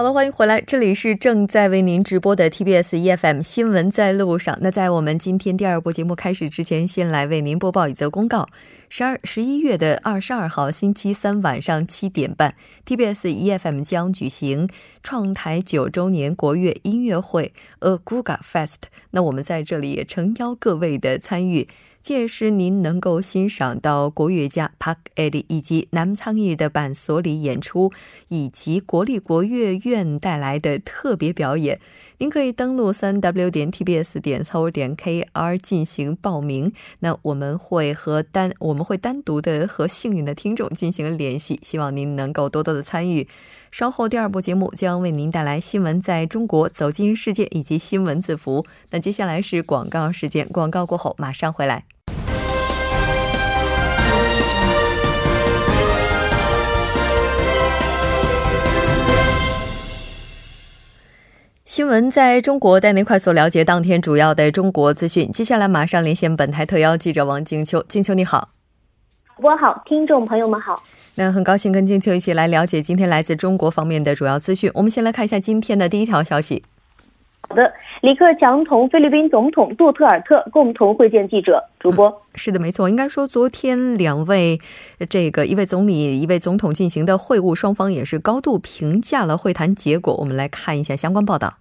好了，欢迎回来，这里是正在为您直播的 TBS EFM 新闻在路上。那在我们今天第二部节目开始之前，先来为您播报一则公告：十二十一月的二十二号星期三晚上七点半，TBS EFM 将举行创台九周年国乐音乐会 A Guga Fest。那我们在这里也诚邀各位的参与。届时您能够欣赏到国乐家 Park Edi 以及南仓义的板所里演出，以及国立国乐院带来的特别表演。您可以登录三 w 点 tbs 点 co 点 kr 进行报名。那我们会和单我们会单独的和幸运的听众进行联系，希望您能够多多的参与。稍后第二部节目将为您带来新闻在中国走进世界以及新闻字符。那接下来是广告时间，广告过后马上回来。新闻在中国带您快速了解当天主要的中国资讯。接下来马上连线本台特邀记者王静秋，静秋你好，主播好，听众朋友们好。那很高兴跟静秋一起来了解今天来自中国方面的主要资讯。我们先来看一下今天的第一条消息。好的，李克强同菲律宾总统杜特尔特共同会见记者。主播、嗯、是的，没错，应该说昨天两位这个一位总理一位总统进行的会晤，双方也是高度评价了会谈结果。我们来看一下相关报道。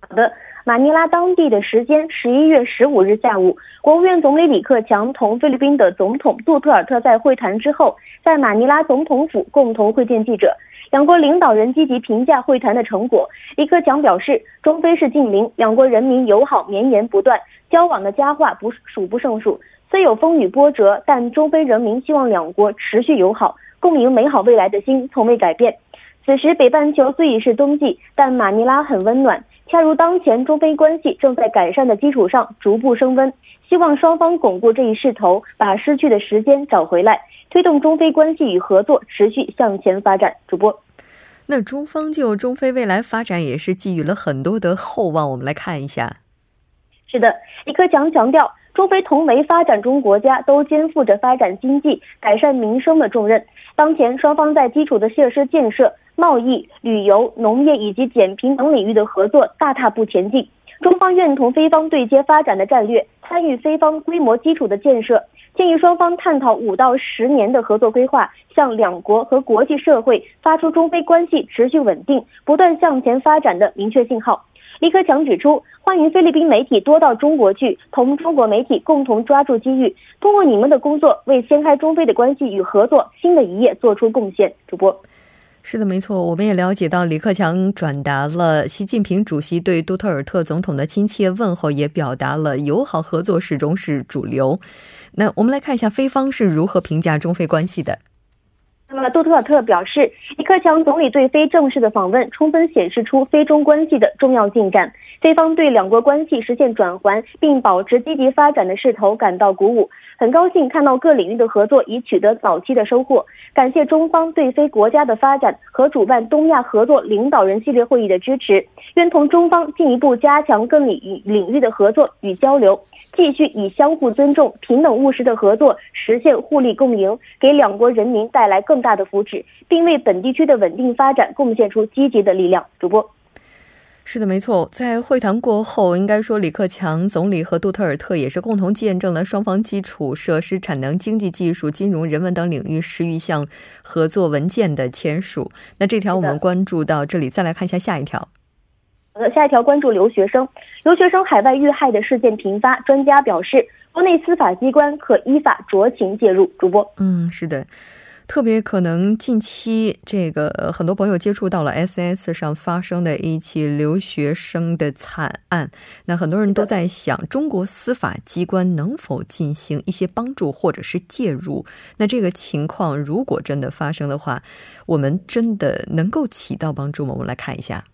好的，马尼拉当地的时间十一月十五日下午，国务院总理李克强同菲律宾的总统杜特尔特在会谈之后，在马尼拉总统府共同会见记者。两国领导人积极评价会谈的成果。李克强表示，中非是近邻，两国人民友好绵延不断，交往的佳话不数不胜数。虽有风雨波折，但中非人民希望两国持续友好，共赢美好未来的心从未改变。此时，北半球虽已是冬季，但马尼拉很温暖。恰如当前中非关系正在改善的基础上逐步升温，希望双方巩固这一势头，把失去的时间找回来，推动中非关系与合作持续向前发展。主播，那中方就中非未来发展也是寄予了很多的厚望，我们来看一下。是的，李克强强调，中非同为发展中国家，都肩负着发展经济、改善民生的重任。当前双方在基础的设施建设、贸易、旅游、农业以及减贫等领域的合作大踏步前进。中方愿同非方对接发展的战略，参与非方规模基础的建设，建议双方探讨五到十年的合作规划，向两国和国际社会发出中非关系持续稳定、不断向前发展的明确信号。李克强指出，欢迎菲律宾媒体多到中国去，同中国媒体共同抓住机遇，通过你们的工作，为掀开中非的关系与合作新的一页做出贡献。主播。是的，没错，我们也了解到李克强转达了习近平主席对杜特尔特总统的亲切问候，也表达了友好合作始终是主流。那我们来看一下菲方是如何评价中非关系的。那么，杜特尔特表示，李克强总理对非正式的访问，充分显示出非中关系的重要进展。菲方对两国关系实现转圜并保持积极发展的势头感到鼓舞，很高兴看到各领域的合作已取得早期的收获。感谢中方对非国家的发展和主办东亚合作领导人系列会议的支持，愿同中方进一步加强各领域领域的合作与交流，继续以相互尊重、平等务实的合作实现互利共赢，给两国人民带来更大的福祉，并为本地区的稳定发展贡献出积极的力量。主播。是的，没错。在会谈过后，应该说李克强总理和杜特尔特也是共同见证了双方基础设施、产能、经济技术、金融、人文等领域十余项合作文件的签署。那这条我们关注到这里，再来看一下下一条。好的，下一条关注留学生。留学生海外遇害的事件频发，专家表示，国内司法机关可依法酌情介入。主播，嗯，是的。特别可能近期这个很多朋友接触到了 S S 上发生的一起留学生的惨案，那很多人都在想，中国司法机关能否进行一些帮助或者是介入？那这个情况如果真的发生的话，我们真的能够起到帮助吗？我们来看一下。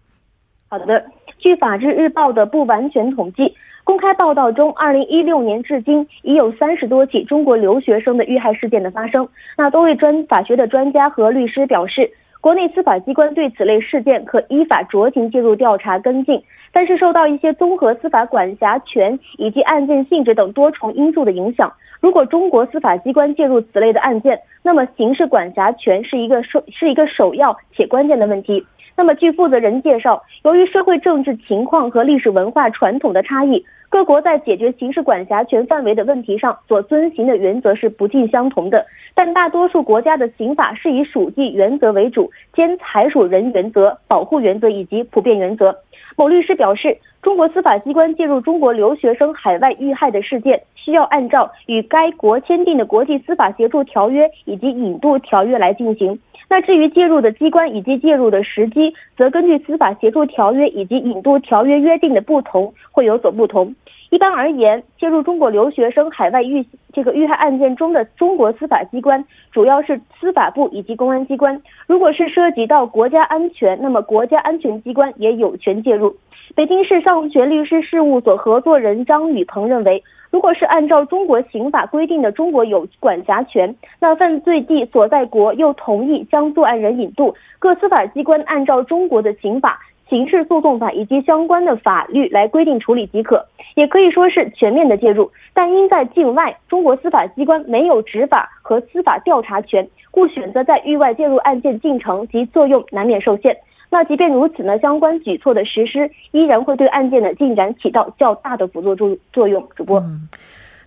好的，据法制日报的不完全统计。公开报道中，二零一六年至今已有三十多起中国留学生的遇害事件的发生。那多位专法学的专家和律师表示，国内司法机关对此类事件可依法酌情介入调查跟进，但是受到一些综合司法管辖权以及案件性质等多重因素的影响。如果中国司法机关介入此类的案件，那么刑事管辖权是一个首是一个首要且关键的问题。那么，据负责人介绍，由于社会政治情况和历史文化传统的差异，各国在解决刑事管辖权范围的问题上所遵循的原则是不尽相同的。但大多数国家的刑法是以属地原则为主，兼财属人原则、保护原则以及普遍原则。某律师表示，中国司法机关介入中国留学生海外遇害的事件。需要按照与该国签订的国际司法协助条约以及引渡条约来进行。那至于介入的机关以及介入的时机，则根据司法协助条约以及引渡条约约定的不同，会有所不同。一般而言，介入中国留学生海外遇这个遇害案件中的中国司法机关，主要是司法部以及公安机关。如果是涉及到国家安全，那么国家安全机关也有权介入。北京市上泉律师事务所合作人张宇鹏认为。如果是按照中国刑法规定的中国有管辖权，那犯罪地所在国又同意将作案人引渡，各司法机关按照中国的刑法、刑事诉讼法以及相关的法律来规定处理即可，也可以说是全面的介入。但因在境外，中国司法机关没有执法和司法调查权，故选择在域外介入案件进程及作用难免受限。那即便如此呢，相关举措的实施依然会对案件的进展起到较大的辅助作作用。主播，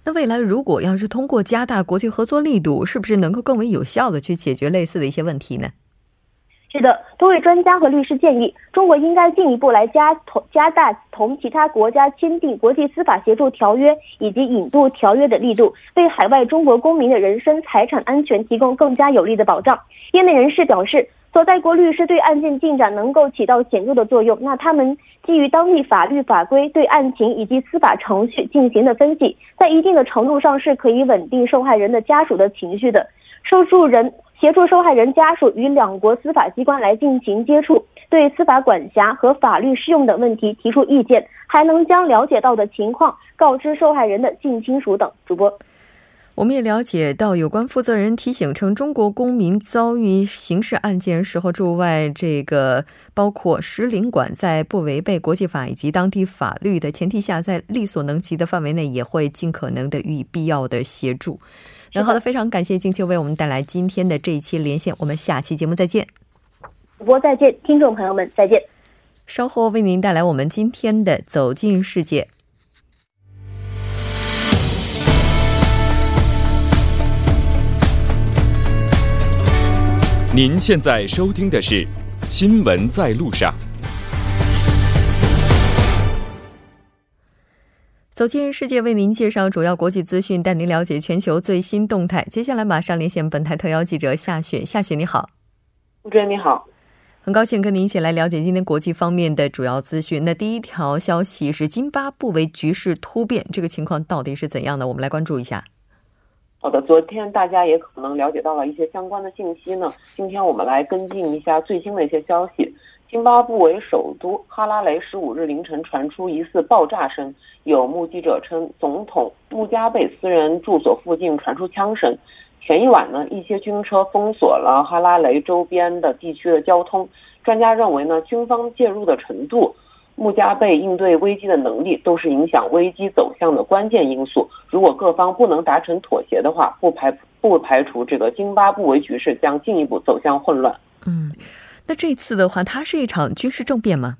那未来如果要是通过加大国际合作力度，是不是能够更为有效的去解决类似的一些问题呢？是的，多位专家和律师建议，中国应该进一步来加同加大同其他国家签订国际司法协助条约以及引渡条约的力度，为海外中国公民的人身财产安全提供更加有力的保障。业内人士表示。所在国律师对案件进展能够起到显著的作用。那他们基于当地法律法规对案情以及司法程序进行的分析，在一定的程度上是可以稳定受害人的家属的情绪的。受助人协助受害人家属与两国司法机关来进行接触，对司法管辖和法律适用等问题提出意见，还能将了解到的情况告知受害人的近亲属等。主播。我们也了解到，有关负责人提醒称，中国公民遭遇刑事案件时候驻外，这个包括使领馆，在不违背国际法以及当地法律的前提下，在力所能及的范围内，也会尽可能的予以必要的协助。那好的，非常感谢静秋为我们带来今天的这一期连线，我们下期节目再见。主播再见，听众朋友们再见。稍后为您带来我们今天的走进世界。您现在收听的是《新闻在路上》。走进世界，为您介绍主要国际资讯，带您了解全球最新动态。接下来马上连线本台特邀记者夏雪。夏雪，你好。主持人你好，很高兴跟您一起来了解今天国际方面的主要资讯。那第一条消息是津巴布韦局势突变，这个情况到底是怎样的？我们来关注一下。好的，昨天大家也可能了解到了一些相关的信息呢。今天我们来跟进一下最新的一些消息。津巴布韦首都哈拉雷十五日凌晨传出疑似爆炸声，有目击者称，总统穆加贝私人住所附近传出枪声。前一晚呢，一些军车封锁了哈拉雷周边的地区的交通。专家认为呢，军方介入的程度。穆加贝应对危机的能力都是影响危机走向的关键因素。如果各方不能达成妥协的话，不排不排除这个津巴布韦局势将进一步走向混乱。嗯，那这次的话，它是一场军事政变吗？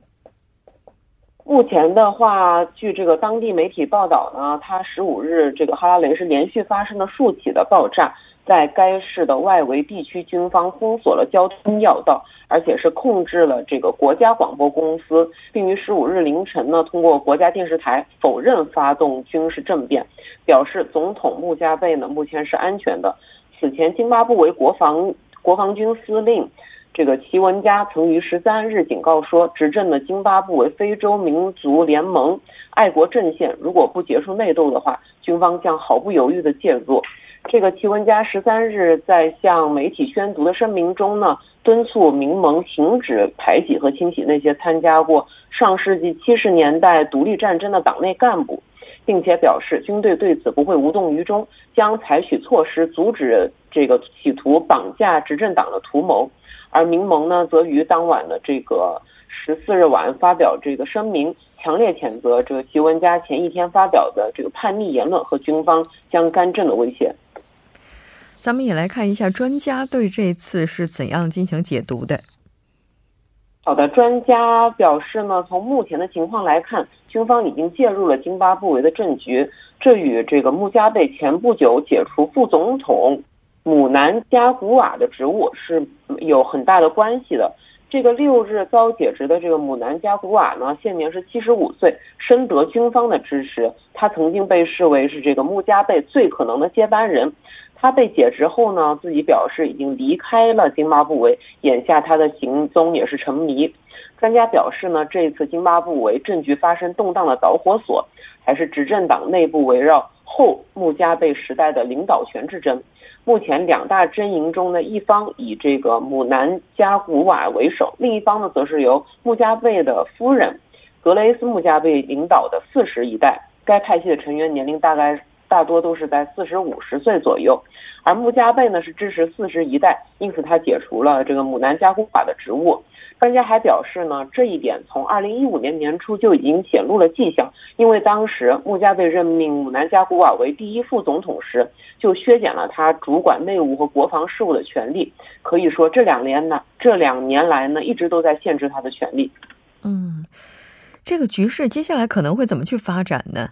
目前的话，据这个当地媒体报道呢，它十五日这个哈拉雷是连续发生了数起的爆炸。在该市的外围地区，军方封锁了交通要道，而且是控制了这个国家广播公司，并于十五日凌晨呢，通过国家电视台否认发动军事政变，表示总统穆加贝呢目前是安全的。此前，津巴布韦国防国防军司令这个齐文加曾于十三日警告说，执政的津巴布韦非洲民族联盟爱国阵线如果不结束内斗的话，军方将毫不犹豫地介入。这个齐文加十三日在向媒体宣读的声明中呢，敦促民盟停止排挤和清洗那些参加过上世纪七十年代独立战争的党内干部，并且表示军队对此不会无动于衷，将采取措施阻止这个企图绑架执政党的图谋。而民盟呢，则于当晚的这个十四日晚发表这个声明，强烈谴责这个吉文佳前一天发表的这个叛逆言论和军方将干政的威胁。咱们也来看一下专家对这次是怎样进行解读的。好的，专家表示呢，从目前的情况来看，军方已经介入了津巴布韦的政局，这与这个穆加贝前不久解除副总统姆南加古瓦的职务是有很大的关系的。这个六日遭解职的这个姆南加古瓦呢，现年是七十五岁，深得军方的支持，他曾经被视为是这个穆加贝最可能的接班人。他被解职后呢，自己表示已经离开了津巴布韦，眼下他的行踪也是成谜。专家表示呢，这次津巴布韦政局发生动荡的导火索，还是执政党内部围绕后穆加贝时代的领导权之争。目前两大阵营中的一方以这个姆南加古瓦为首，另一方呢，则是由穆加贝的夫人格雷斯穆加贝领导的四十一代。该派系的成员年龄大概。大多都是在四十五十岁左右，而穆加贝呢是支持四十一代，因此他解除了这个姆南加古瓦的职务。专家还表示呢，这一点从二零一五年年初就已经显露了迹象，因为当时穆加贝任命姆南加古瓦为第一副总统时，就削减了他主管内务和国防事务的权利。可以说，这两年呢，这两年来呢，一直都在限制他的权利。嗯，这个局势接下来可能会怎么去发展呢？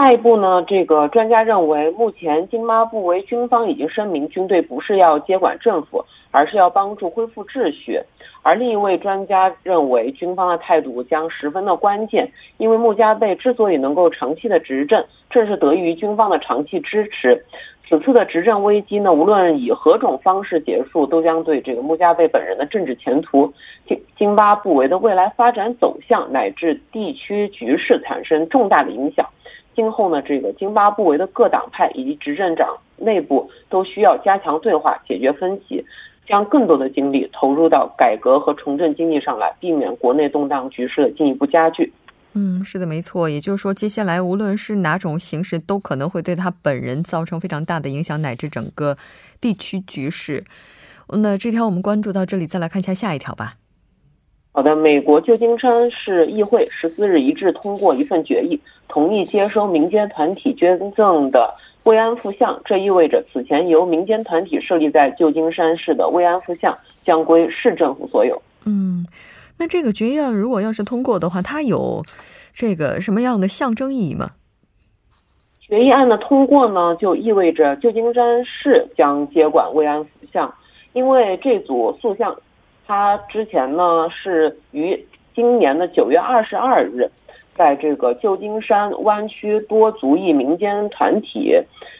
下一步呢？这个专家认为，目前津巴布韦军方已经声明，军队不是要接管政府，而是要帮助恢复秩序。而另一位专家认为，军方的态度将十分的关键，因为穆加贝之所以能够长期的执政，正是得益于军方的长期支持。此次的执政危机呢，无论以何种方式结束，都将对这个穆加贝本人的政治前途、津津巴布韦的未来发展走向乃至地区局势产生重大的影响。今后呢，这个津巴布韦的各党派以及执政党内部都需要加强对话，解决分歧，将更多的精力投入到改革和重振经济上来，避免国内动荡局势的进一步加剧。嗯，是的，没错。也就是说，接下来无论是哪种形式，都可能会对他本人造成非常大的影响，乃至整个地区局势。那这条我们关注到这里，再来看一下下一条吧。好的，美国旧金山市议会十四日一致通过一份决议，同意接收民间团体捐赠的慰安妇像。这意味着此前由民间团体设立在旧金山市的慰安妇像将归市政府所有。嗯，那这个决议案如果要是通过的话，它有这个什么样的象征意义吗？决议案的通过呢，就意味着旧金山市将接管慰安妇像，因为这组塑像。它之前呢是于今年的九月二十二日，在这个旧金山湾区多族裔民间团体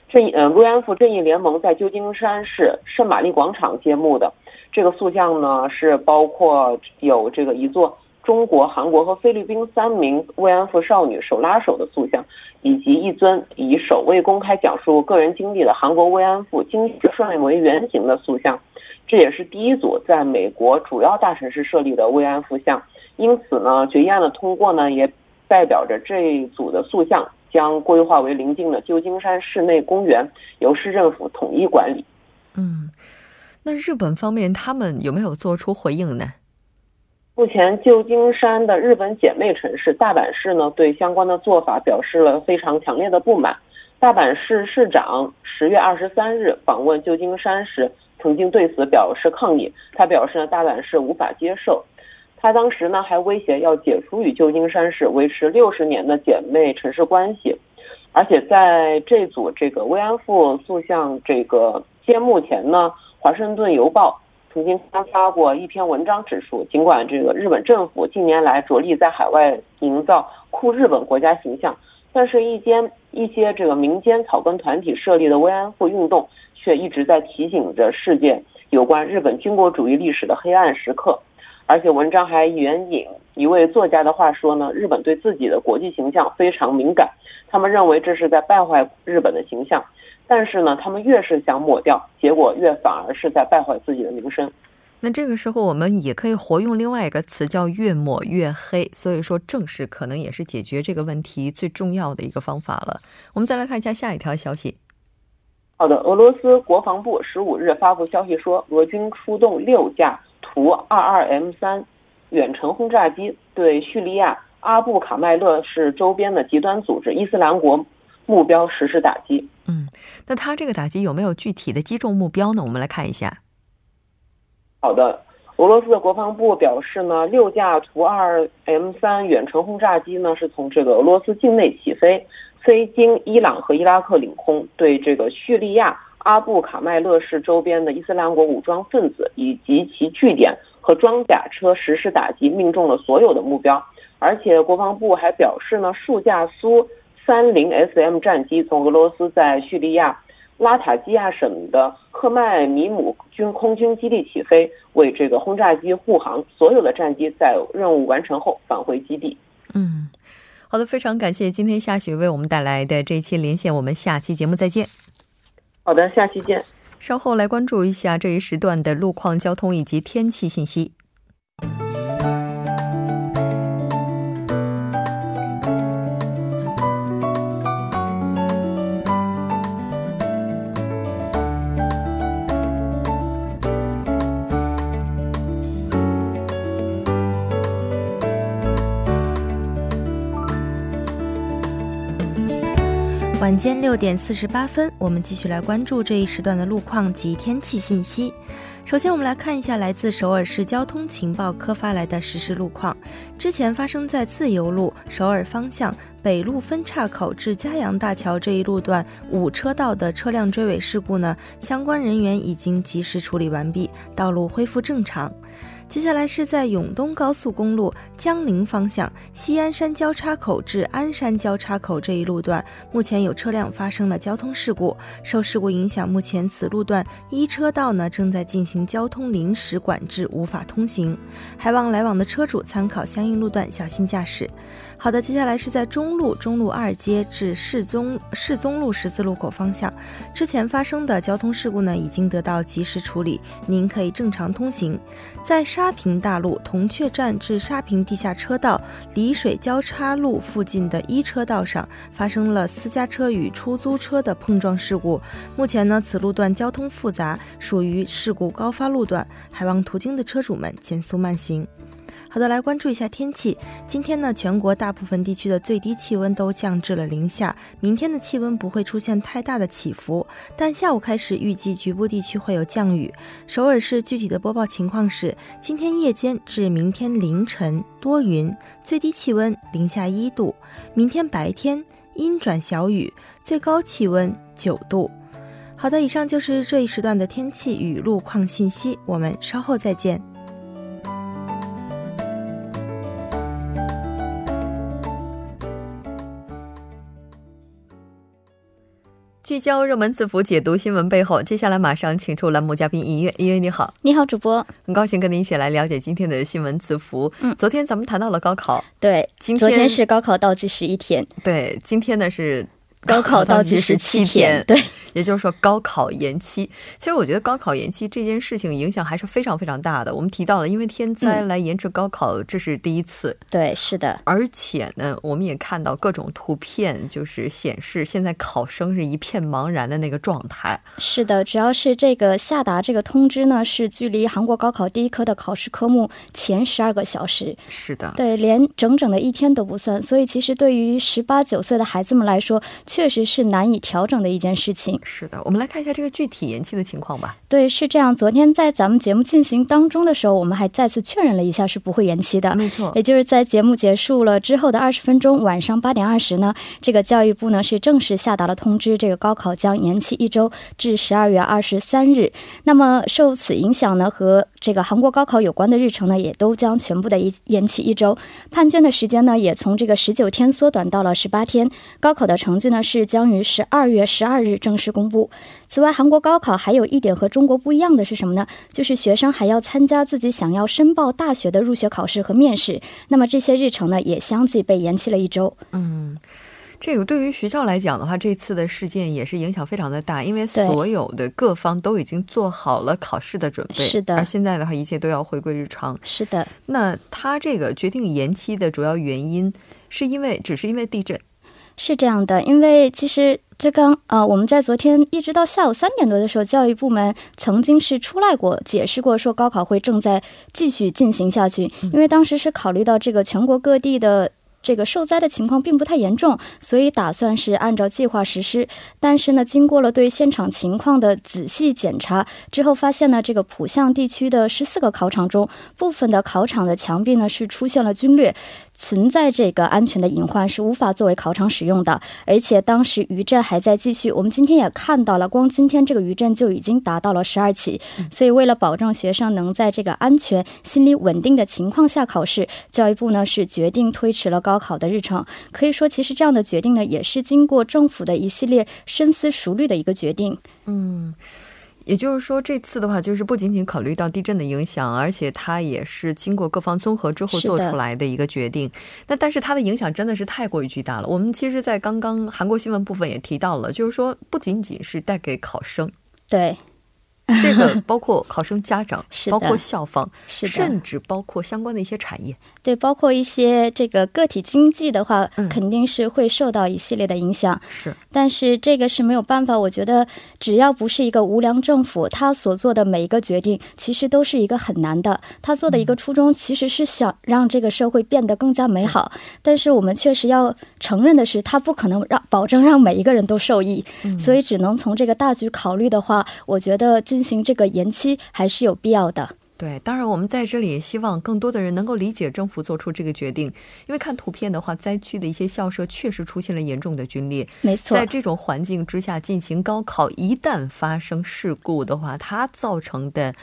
正呃慰安妇正义联盟在旧金山市圣玛丽广场揭幕的。这个塑像呢是包括有这个一座中国、韩国和菲律宾三名慰安妇少女手拉手的塑像，以及一尊以首位公开讲述个人经历的韩国慰安妇精帅为原型的塑像。这也是第一组在美国主要大城市设立的慰安妇像，因此呢，决议案的通过呢，也代表着这一组的塑像将规划为临近的旧金山市内公园，由市政府统一管理。嗯，那日本方面他们有没有做出回应呢？目前，旧金山的日本姐妹城市大阪市呢，对相关的做法表示了非常强烈的不满。大阪市市长十月二十三日访问旧金山时。曾经对此表示抗议，他表示呢，大阪市无法接受。他当时呢还威胁要解除与旧金山市维持六十年的姐妹城市关系。而且在这组这个慰安妇塑像这个揭幕前呢，华盛顿邮报曾经刊发过一篇文章，指出尽管这个日本政府近年来着力在海外营造酷日本国家形象，但是一间一些这个民间草根团体设立的慰安妇运动。却一直在提醒着世界有关日本军国主义历史的黑暗时刻，而且文章还援引一位作家的话说呢，日本对自己的国际形象非常敏感，他们认为这是在败坏日本的形象。但是呢，他们越是想抹掉，结果越反而是在败坏自己的名声。那这个时候，我们也可以活用另外一个词，叫“越抹越黑”。所以说，正视可能也是解决这个问题最重要的一个方法了。我们再来看一下下一条消息。好的，俄罗斯国防部十五日发布消息说，俄军出动六架图二二 M 三远程轰炸机，对叙利亚阿布卡麦勒市周边的极端组织伊斯兰国目标实施打击。嗯，那他这个打击有没有具体的击中目标呢？我们来看一下。好的，俄罗斯的国防部表示呢，六架图二 M 三远程轰炸机呢是从这个俄罗斯境内起飞，飞经伊朗和伊拉克领空，对这个叙利亚阿布卡麦勒市周边的伊斯兰国武装分子以及其据点和装甲车实施打击，命中了所有的目标。而且国防部还表示呢，数架苏三零 SM 战机从俄罗斯在叙利亚。拉塔基亚省的赫迈米姆军空军基地起飞，为这个轰炸机护航。所有的战机在任务完成后返回基地。嗯，好的，非常感谢今天夏雪为我们带来的这一期连线，我们下期节目再见。好的，下期见。稍后来关注一下这一时段的路况、交通以及天气信息。晚间六点四十八分，我们继续来关注这一时段的路况及天气信息。首先，我们来看一下来自首尔市交通情报科发来的实时路况。之前发生在自由路首尔方向北路分岔口至嘉阳大桥这一路段五车道的车辆追尾事故呢，相关人员已经及时处理完毕，道路恢复正常。接下来是在永东高速公路江陵方向西安山交叉口至鞍山交叉口这一路段，目前有车辆发生了交通事故。受事故影响，目前此路段一车道呢正在进行交通临时管制，无法通行，还望来往的车主参考相应路段，小心驾驶。好的，接下来是在中路中路二街至世宗世宗路十字路口方向，之前发生的交通事故呢，已经得到及时处理，您可以正常通行。在沙坪大路铜雀站至沙坪地下车道丽水交叉路附近的一车道上，发生了私家车与出租车的碰撞事故。目前呢，此路段交通复杂，属于事故高发路段，还望途经的车主们减速慢行。好的，来关注一下天气。今天呢，全国大部分地区的最低气温都降至了零下。明天的气温不会出现太大的起伏，但下午开始预计局部地区会有降雨。首尔市具体的播报情况是：今天夜间至明天凌晨多云，最低气温零下一度；明天白天阴转小雨，最高气温九度。好的，以上就是这一时段的天气与路况信息，我们稍后再见。聚焦热门字符，解读新闻背后。接下来马上请出栏目嘉宾音乐。音乐你好，你好，主播，很高兴跟您一起来了解今天的新闻字符。嗯，昨天咱们谈到了高考，对，今天昨天是高考倒计时一天，对，今天呢是。高考倒计时七天，对，也就是说高考延期。其实我觉得高考延期这件事情影响还是非常非常大的。我们提到了，因为天灾来延迟高考，这是第一次。对，是的。而且呢，我们也看到各种图片，就是显示现在考生是一片茫然的那个状态。是的，主要是这个下达这个通知呢，是距离韩国高考第一科的考试科目前十二个小时。是的，对，连整整的一天都不算。所以，其实对于十八九岁的孩子们来说，确实是难以调整的一件事情。是的，我们来看一下这个具体延期的情况吧。对，是这样。昨天在咱们节目进行当中的时候，我们还再次确认了一下是不会延期的。没错，也就是在节目结束了之后的二十分钟，晚上八点二十呢，这个教育部呢是正式下达了通知，这个高考将延期一周至十二月二十三日。那么受此影响呢，和这个韩国高考有关的日程呢，也都将全部的一延期一周。判卷的时间呢，也从这个十九天缩短到了十八天。高考的成绩呢是将。将于十二月十二日正式公布。此外，韩国高考还有一点和中国不一样的是什么呢？就是学生还要参加自己想要申报大学的入学考试和面试。那么这些日程呢，也相继被延期了一周。嗯。这个对于学校来讲的话，这次的事件也是影响非常的大，因为所有的各方都已经做好了考试的准备。是的，而现在的话，一切都要回归日常。是的。那他这个决定延期的主要原因，是因为只是因为地震？是这样的，因为其实这刚呃，我们在昨天一直到下午三点多的时候，教育部门曾经是出来过解释过，说高考会正在继续进行下去，因为当时是考虑到这个全国各地的。这个受灾的情况并不太严重，所以打算是按照计划实施。但是呢，经过了对现场情况的仔细检查之后，发现呢，这个浦项地区的十四个考场中，部分的考场的墙壁呢是出现了皲裂，存在这个安全的隐患，是无法作为考场使用的。而且当时余震还在继续，我们今天也看到了，光今天这个余震就已经达到了十二起。所以为了保证学生能在这个安全、心理稳定的情况下考试，教育部呢是决定推迟了高。高考的日程，可以说，其实这样的决定呢，也是经过政府的一系列深思熟虑的一个决定。嗯，也就是说，这次的话，就是不仅仅考虑到地震的影响，而且它也是经过各方综合之后做出来的一个决定。那但是它的影响真的是太过于巨大了。我们其实，在刚刚韩国新闻部分也提到了，就是说，不仅仅是带给考生，对。这个 包括考生家长，包括校方，甚至包括相关的一些产业。对，包括一些这个个体经济的话，肯定是会受到一系列的影响。是，但是这个是没有办法。我觉得，只要不是一个无良政府，他所做的每一个决定，其实都是一个很难的。他做的一个初衷，其实是想让这个社会变得更加美好。但是我们确实要承认的是，他不可能让保证让每一个人都受益。所以，只能从这个大局考虑的话，我觉得进行这个延期还是有必要的。对，当然我们在这里也希望更多的人能够理解政府做出这个决定，因为看图片的话，灾区的一些校舍确实出现了严重的龟裂。没错，在这种环境之下进行高考，一旦发生事故的话，它造成的。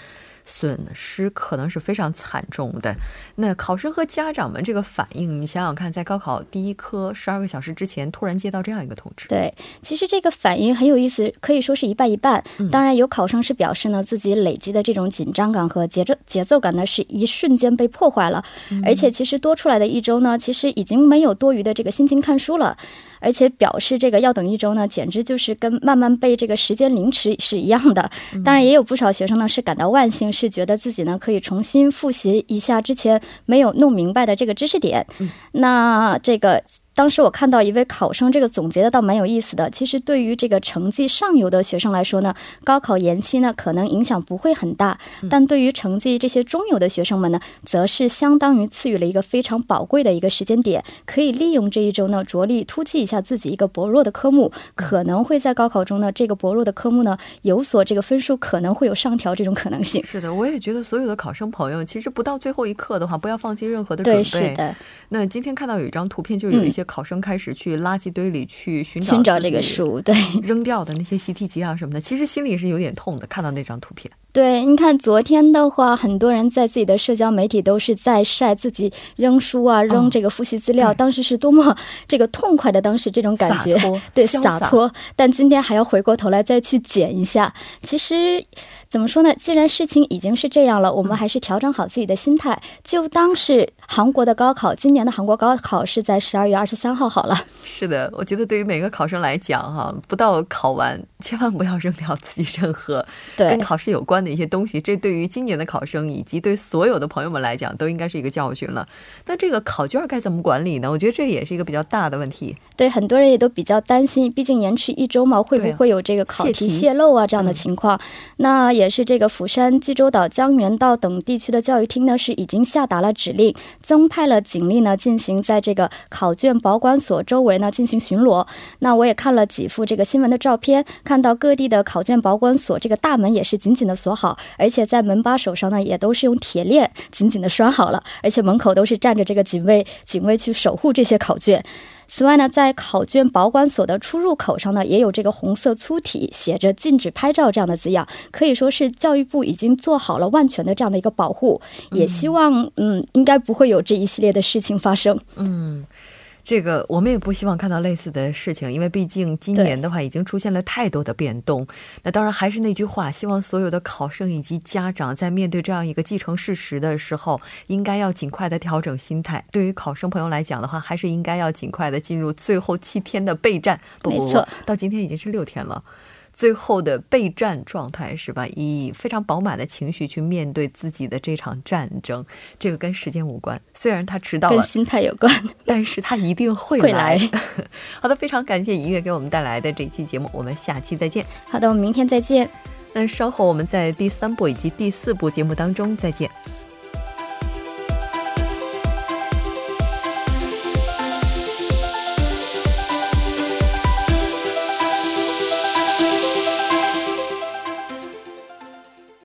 损失可能是非常惨重的。那考生和家长们这个反应，你想想看，在高考第一科十二个小时之前，突然接到这样一个通知，对，其实这个反应很有意思，可以说是一半一半。当然，有考生是表示呢，自己累积的这种紧张感和节奏节奏感呢，是一瞬间被破坏了。而且，其实多出来的一周呢，其实已经没有多余的这个心情看书了。而且表示这个要等一周呢，简直就是跟慢慢被这个时间凌迟是一样的。当然，也有不少学生呢是感到万幸，是觉得自己呢可以重新复习一下之前没有弄明白的这个知识点。那这个。当时我看到一位考生这个总结的倒蛮有意思的。其实对于这个成绩上游的学生来说呢，高考延期呢可能影响不会很大，但对于成绩这些中游的学生们呢，则是相当于赐予了一个非常宝贵的一个时间点，可以利用这一周呢着力突击一下自己一个薄弱的科目，可能会在高考中呢这个薄弱的科目呢有所这个分数可能会有上调这种可能性。是的，我也觉得所有的考生朋友其实不到最后一刻的话，不要放弃任何的准备。对，是的。那今天看到有一张图片，就有一些。考生开始去垃圾堆里去寻找寻找这个书，对，扔掉的那些习题集啊什么的，其实心里是有点痛的。看到那张图片，对，你看昨天的话，很多人在自己的社交媒体都是在晒自己扔书啊、扔这个复习资料，当时是多么这个痛快的，当时这种感觉，对，洒脱。但今天还要回过头来再去捡一下，其实。怎么说呢？既然事情已经是这样了，我们还是调整好自己的心态，就当是韩国的高考。今年的韩国高考是在十二月二十三号好了。是的，我觉得对于每个考生来讲，哈，不到考完，千万不要扔掉自己任何跟考试有关的一些东西。这对于今年的考生以及对所有的朋友们来讲，都应该是一个教训了。那这个考卷该怎么管理呢？我觉得这也是一个比较大的问题。对，很多人也都比较担心，毕竟延迟一周嘛，会不会有这个考题泄露啊这样的情况？那。也是这个釜山、济州岛、江原道等地区的教育厅呢，是已经下达了指令，增派了警力呢，进行在这个考卷保管所周围呢进行巡逻。那我也看了几幅这个新闻的照片，看到各地的考卷保管所这个大门也是紧紧的锁好，而且在门把手上呢也都是用铁链紧紧的拴好了，而且门口都是站着这个警卫，警卫去守护这些考卷。此外呢，在考卷保管所的出入口上呢，也有这个红色粗体写着“禁止拍照”这样的字样，可以说是教育部已经做好了万全的这样的一个保护，也希望嗯，应该不会有这一系列的事情发生。嗯。这个我们也不希望看到类似的事情，因为毕竟今年的话已经出现了太多的变动。那当然还是那句话，希望所有的考生以及家长在面对这样一个既成事实的时候，应该要尽快的调整心态。对于考生朋友来讲的话，还是应该要尽快的进入最后七天的备战。不不不，到今天已经是六天了。最后的备战状态是吧？以非常饱满的情绪去面对自己的这场战争，这个跟时间无关。虽然他迟到了，跟心态有关，但是他一定会来。好的，非常感谢音乐给我们带来的这期节目，我们下期再见。好的，我们明天再见。那稍后我们在第三部以及第四部节目当中再见。